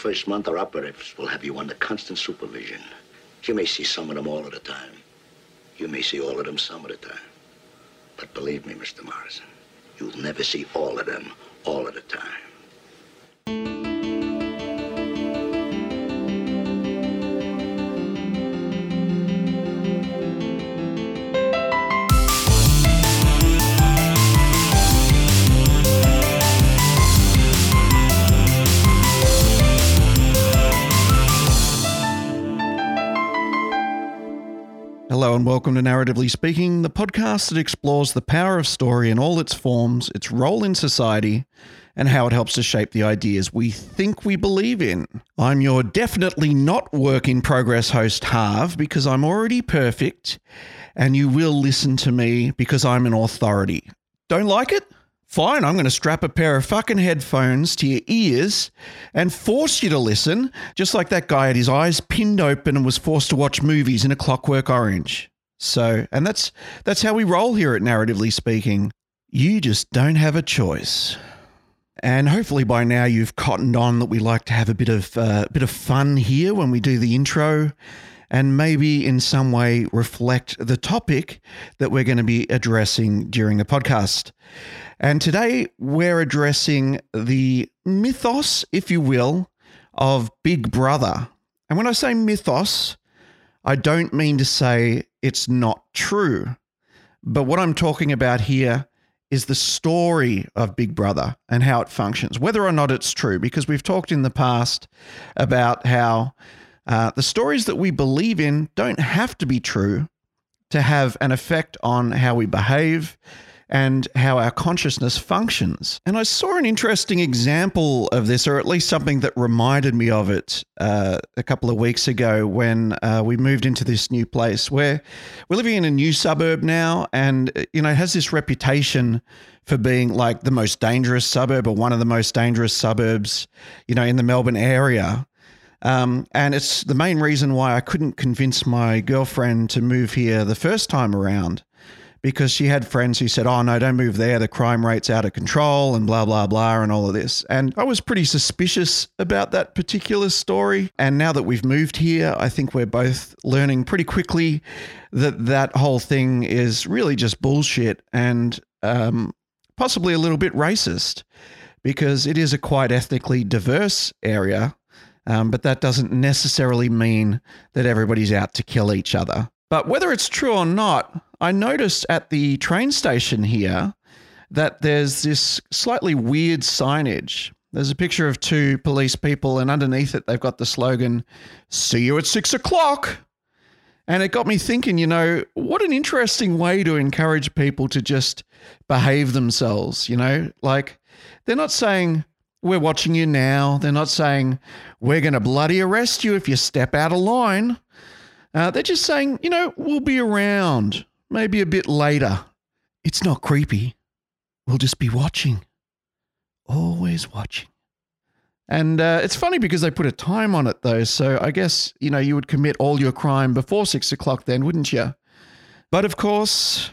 first month, our operatives will have you under constant supervision. You may see some of them all at a time. You may see all of them some at a time. But believe me, Mr. Morrison, you'll never see all of them all at a time. Hello and welcome to Narratively Speaking, the podcast that explores the power of story in all its forms, its role in society, and how it helps to shape the ideas we think we believe in. I'm your definitely not work in progress host, Harv, because I'm already perfect, and you will listen to me because I'm an authority. Don't like it? Fine, I'm going to strap a pair of fucking headphones to your ears and force you to listen, just like that guy had his eyes pinned open and was forced to watch movies in a clockwork orange. So, and that's that's how we roll here at Narratively Speaking. You just don't have a choice. And hopefully by now you've cottoned on that we like to have a bit of uh, bit of fun here when we do the intro and maybe in some way reflect the topic that we're going to be addressing during the podcast. And today we're addressing the mythos, if you will, of Big Brother. And when I say mythos, I don't mean to say it's not true. But what I'm talking about here is the story of Big Brother and how it functions, whether or not it's true, because we've talked in the past about how uh, the stories that we believe in don't have to be true to have an effect on how we behave and how our consciousness functions. And I saw an interesting example of this, or at least something that reminded me of it uh, a couple of weeks ago when uh, we moved into this new place where we're living in a new suburb now, and uh, you know, it has this reputation for being like the most dangerous suburb or one of the most dangerous suburbs, you know, in the Melbourne area. Um, and it's the main reason why I couldn't convince my girlfriend to move here the first time around because she had friends who said, Oh, no, don't move there. The crime rate's out of control and blah, blah, blah, and all of this. And I was pretty suspicious about that particular story. And now that we've moved here, I think we're both learning pretty quickly that that whole thing is really just bullshit and um, possibly a little bit racist because it is a quite ethnically diverse area. Um, but that doesn't necessarily mean that everybody's out to kill each other. But whether it's true or not, I noticed at the train station here that there's this slightly weird signage. There's a picture of two police people, and underneath it, they've got the slogan, See you at six o'clock. And it got me thinking, you know, what an interesting way to encourage people to just behave themselves, you know? Like, they're not saying, we're watching you now. They're not saying, we're going to bloody arrest you if you step out of line. Uh, they're just saying, you know, we'll be around, maybe a bit later. It's not creepy. We'll just be watching, always watching. And uh, it's funny because they put a time on it, though. So I guess, you know, you would commit all your crime before six o'clock, then, wouldn't you? But of course,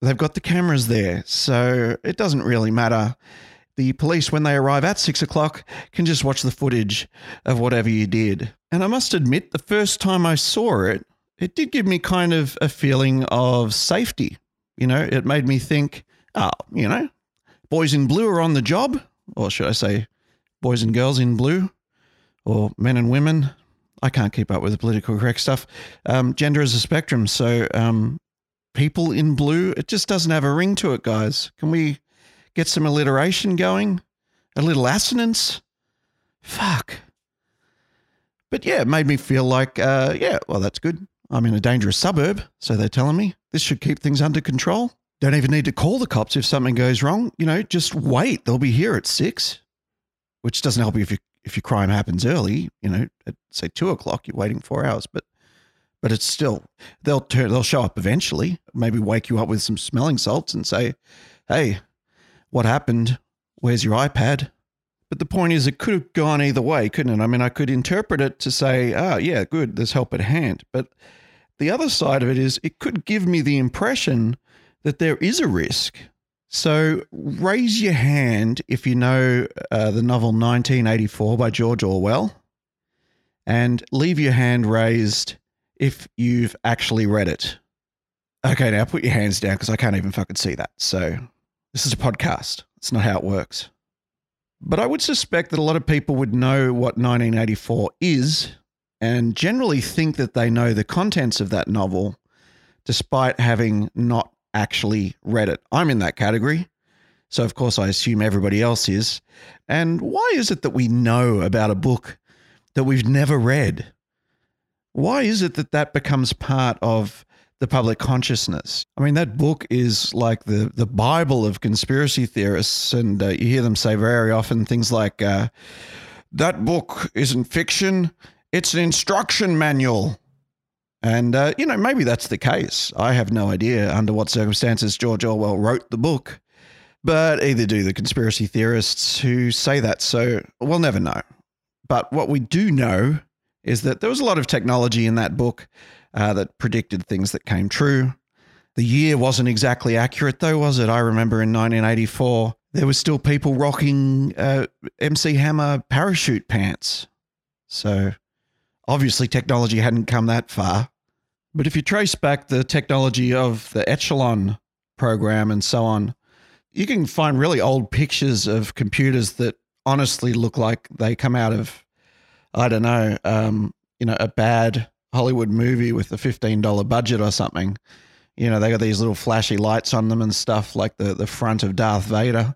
they've got the cameras there. So it doesn't really matter. The police, when they arrive at six o'clock, can just watch the footage of whatever you did. And I must admit, the first time I saw it, it did give me kind of a feeling of safety. You know, it made me think, oh, you know, boys in blue are on the job, or should I say, boys and girls in blue, or men and women. I can't keep up with the political correct stuff. Um, gender is a spectrum, so um, people in blue, it just doesn't have a ring to it, guys. Can we get some alliteration going? A little assonance? Fuck. But yeah, it made me feel like, uh, yeah, well, that's good. I'm in a dangerous suburb, so they're telling me this should keep things under control. Don't even need to call the cops if something goes wrong. You know, just wait. They'll be here at six, which doesn't help you if you if your crime happens early. You know, at say two o'clock, you're waiting four hours, but but it's still they'll turn they'll show up eventually. Maybe wake you up with some smelling salts and say, "Hey, what happened? Where's your iPad?" But the point is, it could have gone either way, couldn't it? I mean, I could interpret it to say, "Ah, yeah, good, there's help at hand," but the other side of it is it could give me the impression that there is a risk. So raise your hand if you know uh, the novel 1984 by George Orwell. and leave your hand raised if you've actually read it. Okay, now put your hands down because I can't even fucking see that. So, this is a podcast. It's not how it works. But I would suspect that a lot of people would know what 1984 is and generally think that they know the contents of that novel despite having not actually read it. I'm in that category. So, of course, I assume everybody else is. And why is it that we know about a book that we've never read? Why is it that that becomes part of the public consciousness? I mean, that book is like the, the Bible of conspiracy theorists. And uh, you hear them say very often things like, uh, that book isn't fiction, it's an instruction manual. And, uh, you know, maybe that's the case. I have no idea under what circumstances George Orwell wrote the book. But either do the conspiracy theorists who say that. So we'll never know. But what we do know is that there was a lot of technology in that book uh, that predicted things that came true. The year wasn't exactly accurate, though, was it? I remember in 1984, there were still people rocking uh, MC Hammer parachute pants. So obviously, technology hadn't come that far. But if you trace back the technology of the Echelon program and so on, you can find really old pictures of computers that honestly look like they come out of, I don't know, um, you know, a bad Hollywood movie with a fifteen dollar budget or something. You know, they got these little flashy lights on them and stuff, like the the front of Darth Vader.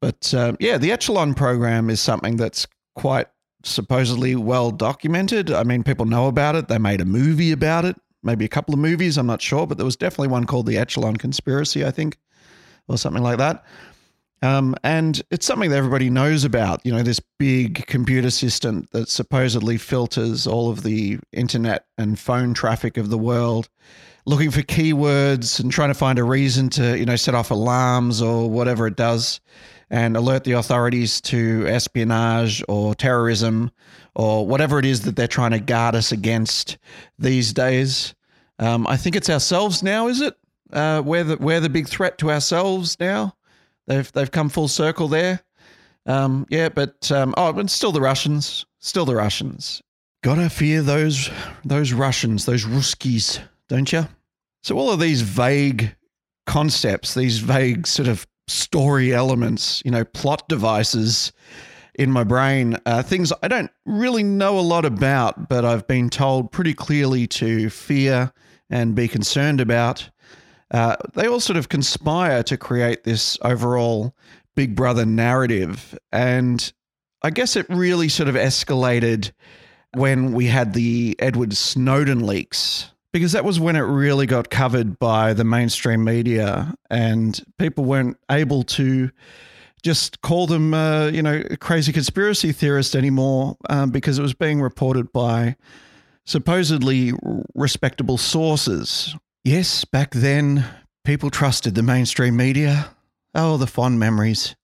But um, yeah, the Echelon program is something that's quite supposedly well documented. I mean, people know about it. They made a movie about it, maybe a couple of movies. I'm not sure, but there was definitely one called the Echelon Conspiracy, I think or something like that. Um, and it's something that everybody knows about, you know, this big computer system that supposedly filters all of the internet and phone traffic of the world, looking for keywords and trying to find a reason to, you know, set off alarms or whatever it does and alert the authorities to espionage or terrorism or whatever it is that they're trying to guard us against these days. Um, I think it's ourselves now, is it? Uh, we're the we're the big threat to ourselves now. They've they've come full circle there. Um, yeah, but um, oh, but still the Russians, still the Russians. Gotta fear those those Russians, those Ruskies, don't you? So all of these vague concepts, these vague sort of story elements, you know, plot devices in my brain, uh, things I don't really know a lot about, but I've been told pretty clearly to fear and be concerned about. Uh, they all sort of conspire to create this overall Big Brother narrative. And I guess it really sort of escalated when we had the Edward Snowden leaks, because that was when it really got covered by the mainstream media, and people weren't able to just call them, uh, you know, crazy conspiracy theorist anymore um, because it was being reported by supposedly respectable sources. Yes, back then, people trusted the mainstream media. Oh, the fond memories.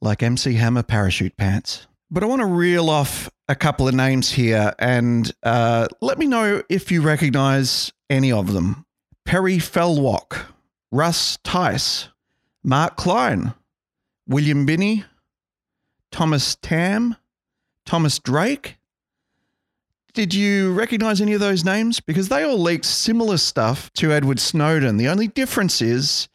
Like MC Hammer parachute pants. But I want to reel off a couple of names here and uh, let me know if you recognize any of them. Perry Fellwock, Russ Tice, Mark Klein, William Binney, Thomas Tamm, Thomas Drake, did you recognize any of those names? Because they all leaked similar stuff to Edward Snowden. The only difference is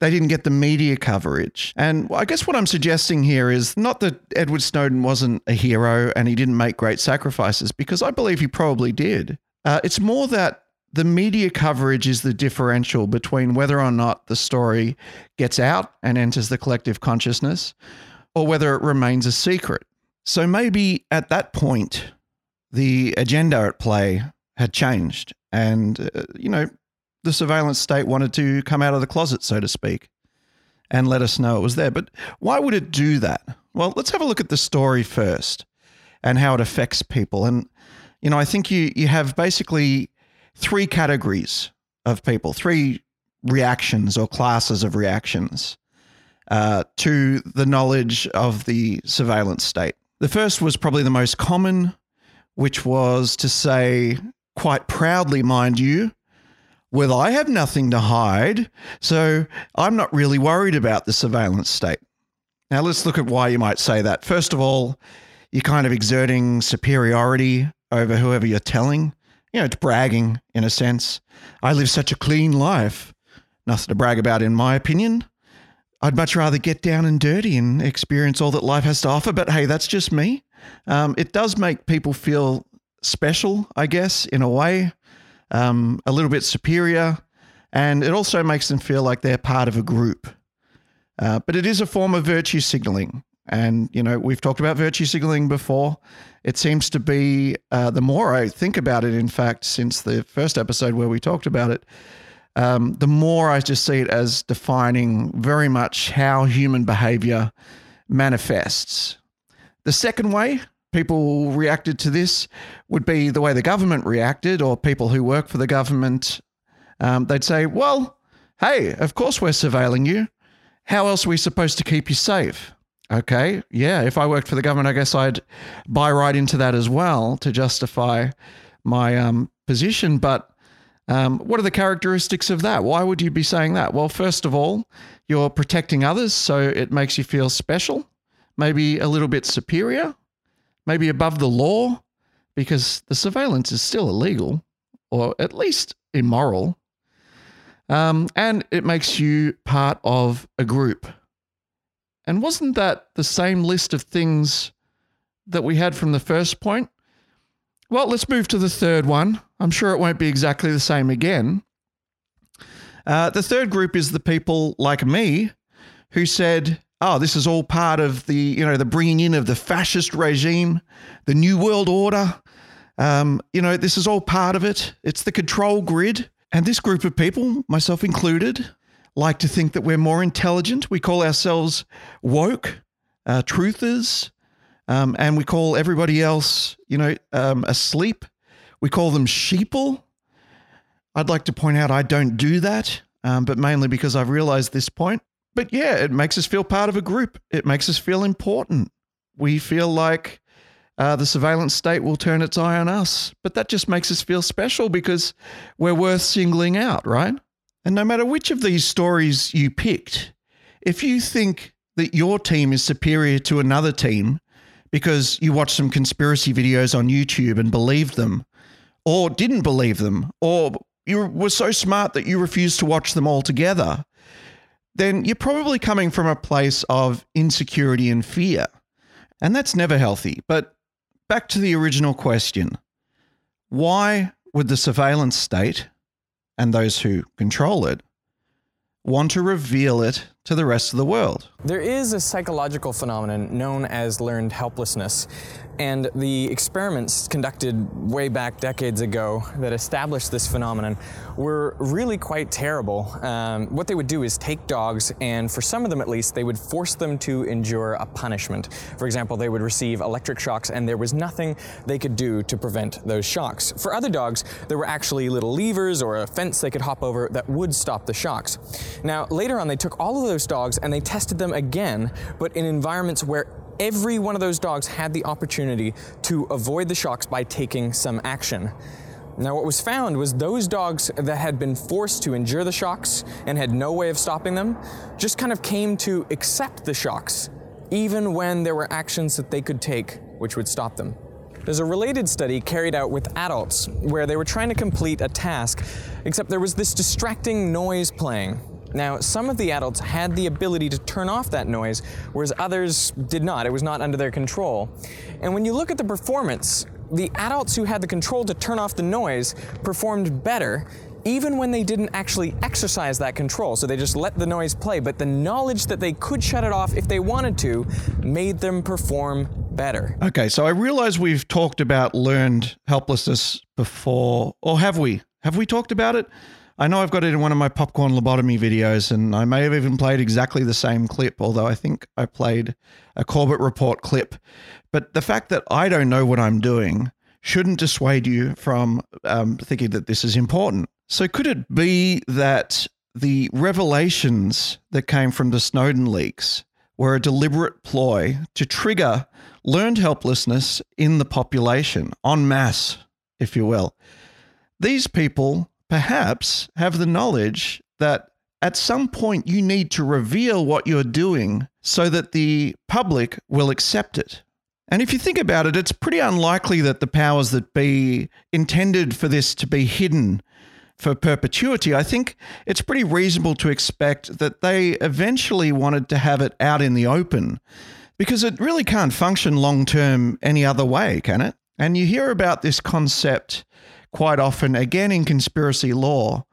they didn't get the media coverage. And I guess what I'm suggesting here is not that Edward Snowden wasn't a hero and he didn't make great sacrifices, because I believe he probably did. Uh, it's more that the media coverage is the differential between whether or not the story gets out and enters the collective consciousness or whether it remains a secret. So maybe at that point, the agenda at play had changed. And, uh, you know, the surveillance state wanted to come out of the closet, so to speak, and let us know it was there. But why would it do that? Well, let's have a look at the story first and how it affects people. And, you know, I think you, you have basically three categories of people, three reactions or classes of reactions uh, to the knowledge of the surveillance state. The first was probably the most common which was to say, quite proudly, mind you, well, I have nothing to hide, so I'm not really worried about the surveillance state. Now, let's look at why you might say that. First of all, you're kind of exerting superiority over whoever you're telling. You know, it's bragging in a sense. I live such a clean life. Nothing to brag about, in my opinion. I'd much rather get down and dirty and experience all that life has to offer. But hey, that's just me. Um, it does make people feel special, I guess, in a way, um, a little bit superior. And it also makes them feel like they're part of a group. Uh, but it is a form of virtue signaling. And, you know, we've talked about virtue signaling before. It seems to be, uh, the more I think about it, in fact, since the first episode where we talked about it, um, the more I just see it as defining very much how human behavior manifests. The second way people reacted to this would be the way the government reacted, or people who work for the government. Um, they'd say, well, hey, of course we're surveilling you. How else are we supposed to keep you safe? Okay, yeah, if I worked for the government, I guess I'd buy right into that as well to justify my um, position. But um, what are the characteristics of that? Why would you be saying that? Well, first of all, you're protecting others, so it makes you feel special, maybe a little bit superior, maybe above the law, because the surveillance is still illegal, or at least immoral. Um, and it makes you part of a group. And wasn't that the same list of things that we had from the first point? Well, let's move to the third one. I'm sure it won't be exactly the same again. Uh, the third group is the people like me who said, "Oh, this is all part of the you know the bringing in of the fascist regime, the new world order. Um, you know, this is all part of it. It's the control grid." And this group of people, myself included, like to think that we're more intelligent. We call ourselves woke, uh, truthers, um, and we call everybody else, you know, um, asleep. We call them sheeple. I'd like to point out I don't do that, um, but mainly because I've realized this point. But yeah, it makes us feel part of a group. It makes us feel important. We feel like uh, the surveillance state will turn its eye on us. But that just makes us feel special because we're worth singling out, right? And no matter which of these stories you picked, if you think that your team is superior to another team because you watched some conspiracy videos on YouTube and believed them, or didn't believe them, or you were so smart that you refused to watch them altogether, then you're probably coming from a place of insecurity and fear. And that's never healthy. But back to the original question why would the surveillance state and those who control it want to reveal it to the rest of the world. There is a psychological phenomenon known as learned helplessness. And the experiments conducted way back decades ago that established this phenomenon were really quite terrible. Um, what they would do is take dogs, and for some of them at least, they would force them to endure a punishment. For example, they would receive electric shocks, and there was nothing they could do to prevent those shocks. For other dogs, there were actually little levers or a fence they could hop over that would stop the shocks. Now, later on, they took all of those dogs and they tested them again, but in environments where every one of those dogs had the opportunity to avoid the shocks by taking some action. Now, what was found was those dogs that had been forced to endure the shocks and had no way of stopping them just kind of came to accept the shocks, even when there were actions that they could take which would stop them. There's a related study carried out with adults where they were trying to complete a task, except there was this distracting noise playing now, some of the adults had the ability to turn off that noise, whereas others did not. It was not under their control. And when you look at the performance, the adults who had the control to turn off the noise performed better even when they didn't actually exercise that control. So they just let the noise play, but the knowledge that they could shut it off if they wanted to made them perform better. Okay, so I realize we've talked about learned helplessness before, or have we? Have we talked about it? I know I've got it in one of my popcorn lobotomy videos, and I may have even played exactly the same clip, although I think I played a Corbett Report clip. But the fact that I don't know what I'm doing shouldn't dissuade you from um, thinking that this is important. So, could it be that the revelations that came from the Snowden leaks were a deliberate ploy to trigger learned helplessness in the population, en masse, if you will? These people perhaps have the knowledge that at some point you need to reveal what you're doing so that the public will accept it. And if you think about it, it's pretty unlikely that the powers that be intended for this to be hidden for perpetuity. I think it's pretty reasonable to expect that they eventually wanted to have it out in the open because it really can't function long term any other way, can it? And you hear about this concept quite often, again in conspiracy lore,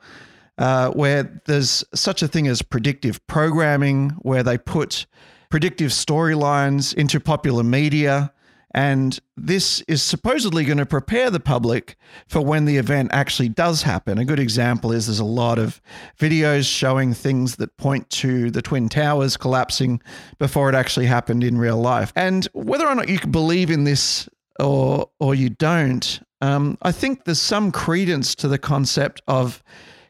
uh, where there's such a thing as predictive programming, where they put predictive storylines into popular media. And this is supposedly going to prepare the public for when the event actually does happen. A good example is there's a lot of videos showing things that point to the Twin Towers collapsing before it actually happened in real life. And whether or not you can believe in this or, or you don't, um, I think there's some credence to the concept of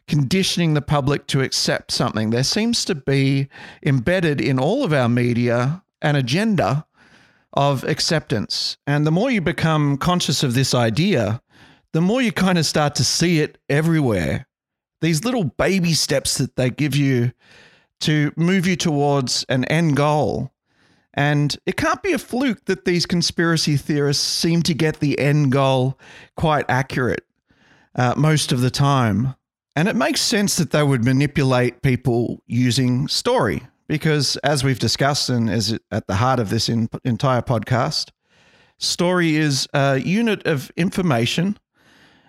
conditioning the public to accept something. There seems to be embedded in all of our media an agenda of acceptance. And the more you become conscious of this idea, the more you kind of start to see it everywhere. These little baby steps that they give you to move you towards an end goal. And it can't be a fluke that these conspiracy theorists seem to get the end goal quite accurate uh, most of the time. And it makes sense that they would manipulate people using story because, as we've discussed and is at the heart of this in, entire podcast, story is a unit of information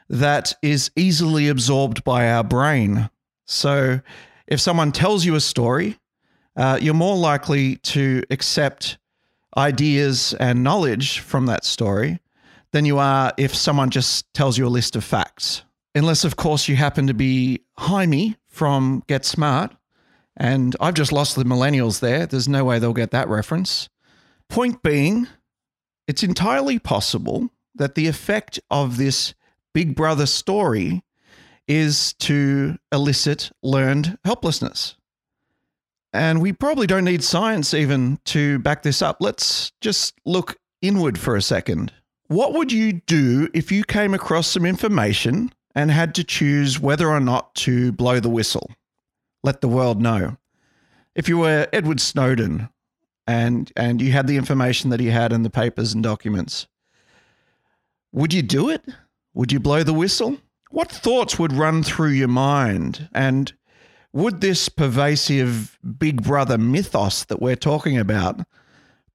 that is easily absorbed by our brain. So, if someone tells you a story, uh, you're more likely to accept ideas and knowledge from that story than you are if someone just tells you a list of facts unless, of course, you happen to be Hymie from Get Smart. And I've just lost the millennials there. There's no way they'll get that reference. Point being, it's entirely possible that the effect of this Big Brother story is to elicit learned helplessness. And we probably don't need science even to back this up. Let's just look inward for a second. What would you do if you came across some information and had to choose whether or not to blow the whistle, let the world know. If you were Edward Snowden and and you had the information that he had in the papers and documents, would you do it? Would you blow the whistle? What thoughts would run through your mind? And would this pervasive big brother mythos that we're talking about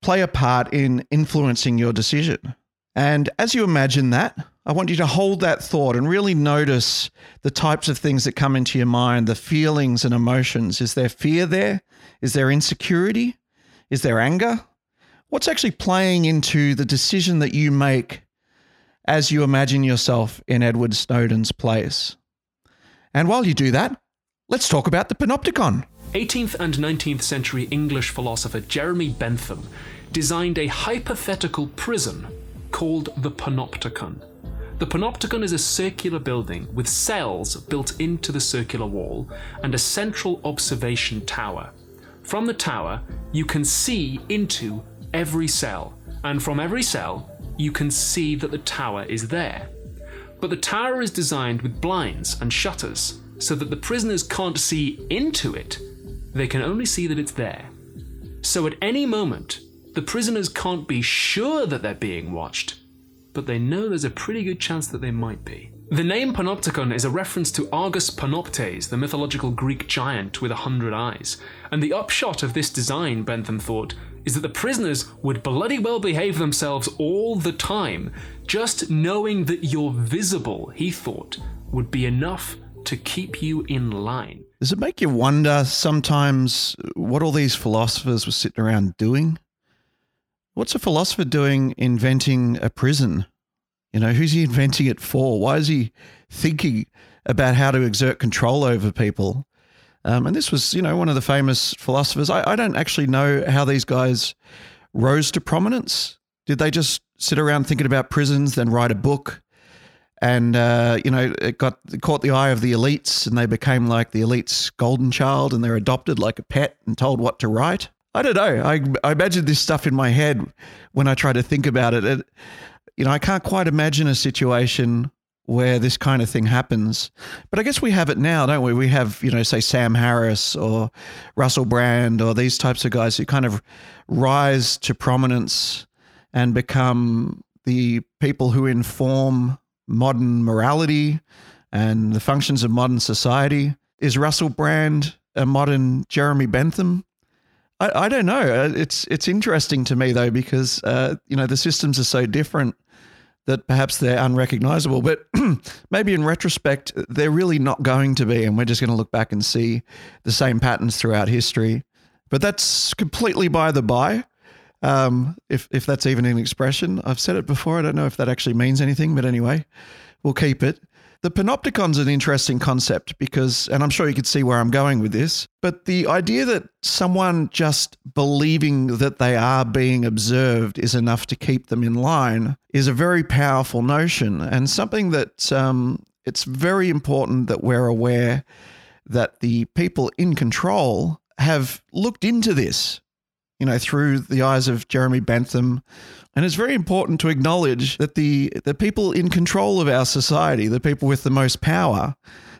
play a part in influencing your decision? And as you imagine that, I want you to hold that thought and really notice the types of things that come into your mind, the feelings and emotions. Is there fear there? Is there insecurity? Is there anger? What's actually playing into the decision that you make as you imagine yourself in Edward Snowden's place? And while you do that, let's talk about the panopticon. 18th and 19th century English philosopher Jeremy Bentham designed a hypothetical prison called the panopticon. The panopticon is a circular building with cells built into the circular wall and a central observation tower. From the tower, you can see into every cell, and from every cell, you can see that the tower is there. But the tower is designed with blinds and shutters so that the prisoners can't see into it, they can only see that it's there. So at any moment, the prisoners can't be sure that they're being watched, but they know there's a pretty good chance that they might be. The name Panopticon is a reference to Argus Panoptes, the mythological Greek giant with a hundred eyes. And the upshot of this design, Bentham thought, is that the prisoners would bloody well behave themselves all the time. Just knowing that you're visible, he thought, would be enough to keep you in line. Does it make you wonder sometimes what all these philosophers were sitting around doing? What's a philosopher doing inventing a prison? You know, who's he inventing it for? Why is he thinking about how to exert control over people? Um, and this was, you know, one of the famous philosophers. I, I don't actually know how these guys rose to prominence. Did they just sit around thinking about prisons, then write a book? And, uh, you know, it got it caught the eye of the elites and they became like the elite's golden child and they're adopted like a pet and told what to write. I don't know. I, I imagine this stuff in my head when I try to think about it. it. You know, I can't quite imagine a situation where this kind of thing happens. But I guess we have it now, don't we? We have, you know, say Sam Harris or Russell Brand or these types of guys who kind of rise to prominence and become the people who inform modern morality and the functions of modern society? Is Russell Brand a modern Jeremy Bentham? I, I don't know. Uh, It's it's interesting to me though because uh, you know the systems are so different that perhaps they're unrecognizable. But maybe in retrospect, they're really not going to be, and we're just going to look back and see the same patterns throughout history. But that's completely by the by. Um, if if that's even an expression, I've said it before. I don't know if that actually means anything, but anyway, we'll keep it. The panopticon's an interesting concept because, and I'm sure you could see where I'm going with this, but the idea that someone just believing that they are being observed is enough to keep them in line is a very powerful notion and something that um, it's very important that we're aware that the people in control have looked into this you know, through the eyes of Jeremy Bentham. And it's very important to acknowledge that the, the people in control of our society, the people with the most power,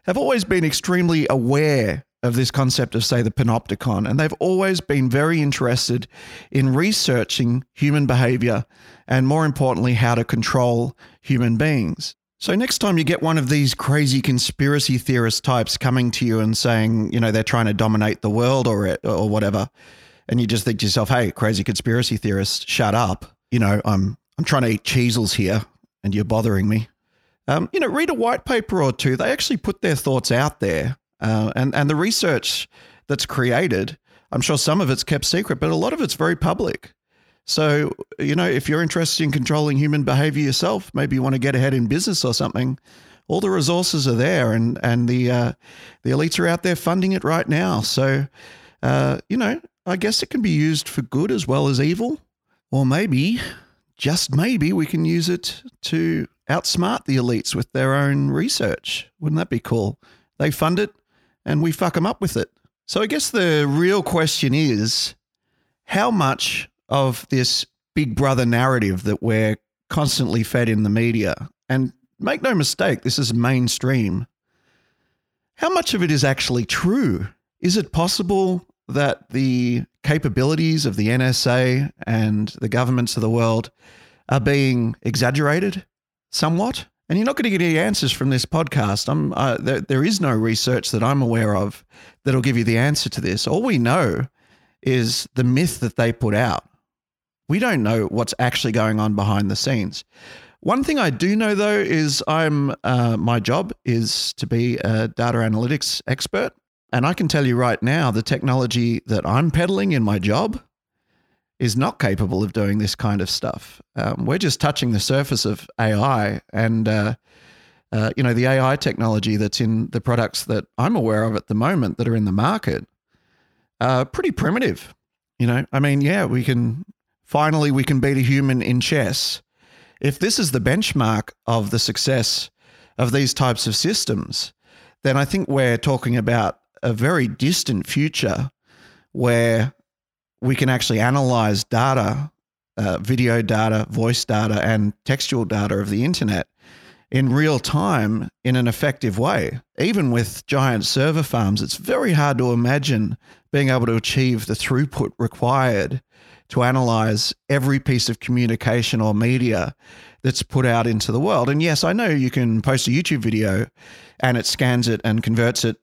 have always been extremely aware of this concept of, say, the panopticon. And they've always been very interested in researching human behavior and, more importantly, how to control human beings. So, next time you get one of these crazy conspiracy theorist types coming to you and saying, you know, they're trying to dominate the world or, or whatever, and you just think to yourself, "Hey, crazy conspiracy theorist, shut up!" You know, I'm I'm trying to eat Cheezels here, and you're bothering me. Um, you know, read a white paper or two. They actually put their thoughts out there, uh, and and the research that's created. I'm sure some of it's kept secret, but a lot of it's very public. So, you know, if you're interested in controlling human behavior yourself, maybe you want to get ahead in business or something. All the resources are there, and and the uh, the elites are out there funding it right now. So, uh, you know, I guess it can be used for good as well as evil. Or maybe, just maybe, we can use it to outsmart the elites with their own research. Wouldn't that be cool? They fund it and we fuck them up with it. So I guess the real question is how much of this big brother narrative that we're constantly fed in the media, and make no mistake, this is mainstream, how much of it is actually true? Is it possible that the capabilities of the NSA and the governments of the world are being exaggerated somewhat. And you're not going to get any answers from this podcast. Uh, there, there is no research that I'm aware of that'll give you the answer to this. All we know is the myth that they put out. We don't know what's actually going on behind the scenes. One thing I do know though is I'm uh, my job is to be a data analytics expert. And I can tell you right now, the technology that I'm peddling in my job is not capable of doing this kind of stuff. Um, we're just touching the surface of AI, and uh, uh, you know the AI technology that's in the products that I'm aware of at the moment that are in the market are pretty primitive. You know, I mean, yeah, we can finally we can beat a human in chess. If this is the benchmark of the success of these types of systems, then I think we're talking about a very distant future where we can actually analyze data, uh, video data, voice data, and textual data of the internet in real time in an effective way. Even with giant server farms, it's very hard to imagine being able to achieve the throughput required to analyze every piece of communication or media that's put out into the world. And yes, I know you can post a YouTube video and it scans it and converts it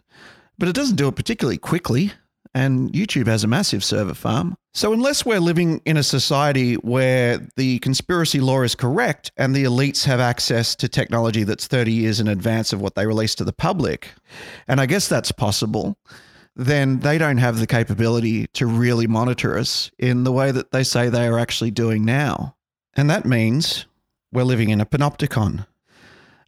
but it doesn't do it particularly quickly. And YouTube has a massive server farm. So, unless we're living in a society where the conspiracy lore is correct and the elites have access to technology that's 30 years in advance of what they release to the public, and I guess that's possible, then they don't have the capability to really monitor us in the way that they say they are actually doing now. And that means we're living in a panopticon.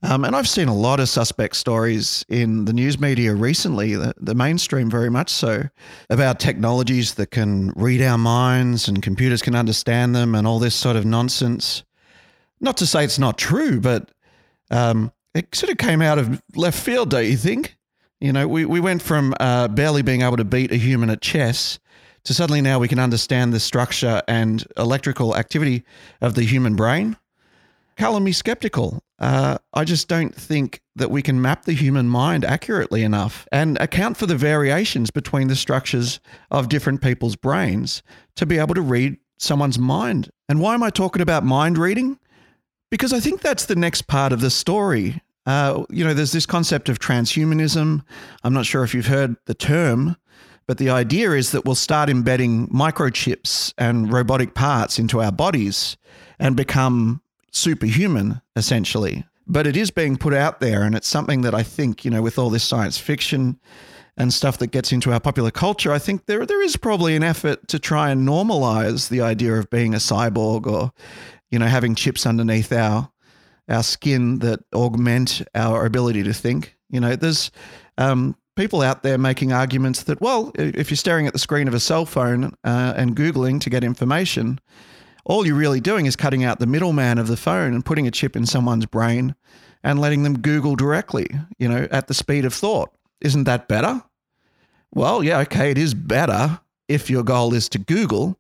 Um, and I've seen a lot of suspect stories in the news media recently, the, the, mainstream very much so, about technologies that can read our minds and computers can understand them and all this sort of nonsense. Not to say it's not true, but um, it sort of came out of left field, don't you think? You know, we, we went from uh, barely being able to beat a human at chess to suddenly now we can understand the structure and electrical activity of the human brain color me skeptical. Uh, I just don't think that we can map the human mind accurately enough and account for the variations between the structures of different people's brains to be able to read someone's mind. And why am I talking about mind reading? Because I think that's the next part of the story. Uh, you know, there's this concept of transhumanism. I'm not sure if you've heard the term, but the idea is that we'll start embedding microchips and robotic parts into our bodies and become superhuman, essentially. But it is being put out there, and it's something that I think, you know, with all this science fiction and stuff that gets into our popular culture, I think there there is probably an effort to try and normalize the idea of being a cyborg or, you know, having chips underneath our our skin that augment our ability to think. You know, there's um, people out there making arguments that, well, if you're staring at the screen of a cell phone uh, and Googling to get information, all you're really doing is cutting out the middleman of the phone and putting a chip in someone's brain and letting them Google directly, you know, at the speed of thought. Isn't that better? Well, yeah, okay, it is better if your goal is to Google,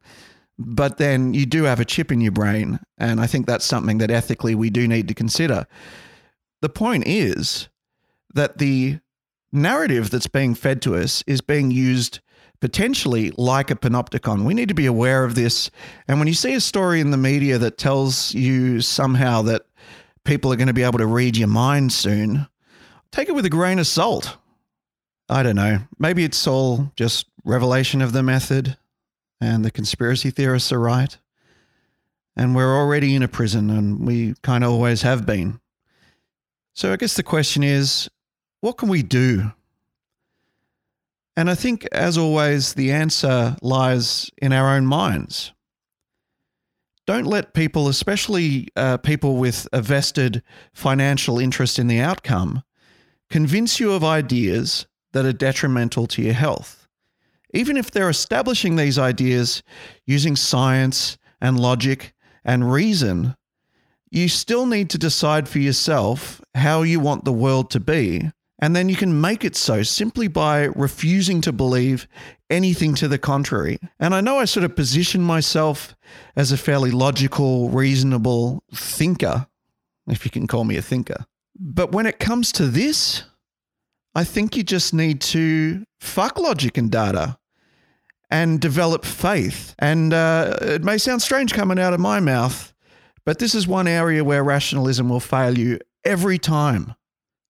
but then you do have a chip in your brain. And I think that's something that ethically we do need to consider. The point is that the narrative that's being fed to us is being used potentially like a panopticon. We need to be aware of this. And when you see a story in the media that tells you somehow that people are going to be able to read your mind soon, take it with a grain of salt. I don't know. Maybe it's all just revelation of the method and the conspiracy theorists are right. And we're already in a prison and we kind of always have been. So I guess the question is what can we do? And I think, as always, the answer lies in our own minds. Don't let people, especially uh, people with a vested financial interest in the outcome, convince you of ideas that are detrimental to your health. Even if they're establishing these ideas using science and logic and reason, you still need to decide for yourself how you want the world to be. And then you can make it so simply by refusing to believe anything to the contrary. And I know I sort of position myself as a fairly logical, reasonable thinker, if you can call me a thinker. But when it comes to this, I think you just need to fuck logic and data and develop faith. And uh, it may sound strange coming out of my mouth, but this is one area where rationalism will fail you every time.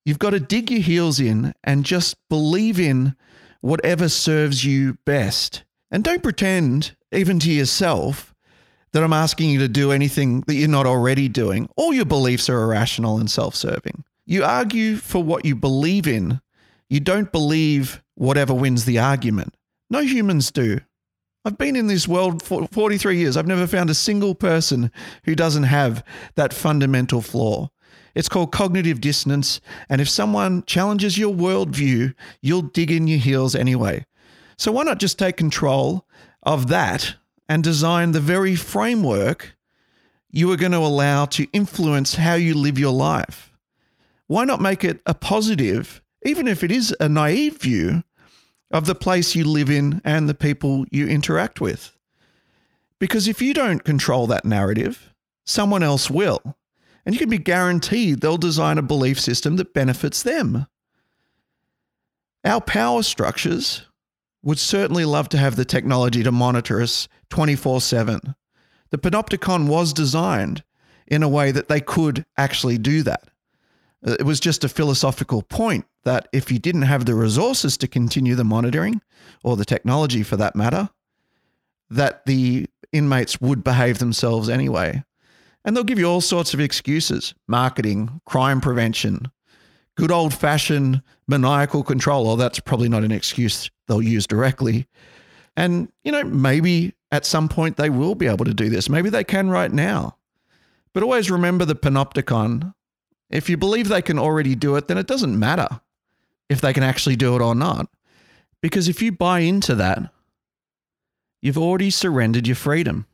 You've got to dig your heels in and just believe in whatever serves you best. And don't pretend, even to yourself, that I'm asking you to do anything that you're not already doing. All your beliefs are irrational and self serving. You argue for what you believe in you don't believe whatever wins the argument. No humans do. I've been in this world for 43 years. I've never found a single person who doesn't have that fundamental flaw. It's called cognitive dissonance. And if someone challenges your worldview, you'll dig in your heels anyway. So why not just take control of that and design the very framework you are going to allow to influence how you live your life? Why not make it a positive even if it is a naive view of the place you live in and the people you interact with. Because if you don't control that narrative, someone else will. And you can be guaranteed they'll design a belief system that benefits them. Our power structures would certainly love to have the technology to monitor us 24 7. The Panopticon was designed in a way that they could actually do that. Uh, it was just a philosophical point that if you didn't have the resources to continue the monitoring or the technology for that matter, that the inmates would behave themselves anyway. And they'll give you all sorts of excuses marketing, crime prevention, good old fashioned maniacal control. Or that's probably not an excuse they'll use directly. And, you know, maybe at some point they will be able to do this. Maybe they can right now. But always remember the panopticon. If you believe they can already do it, then it doesn't matter if they can actually do it or not. Because if you buy into that, you've already surrendered your freedom.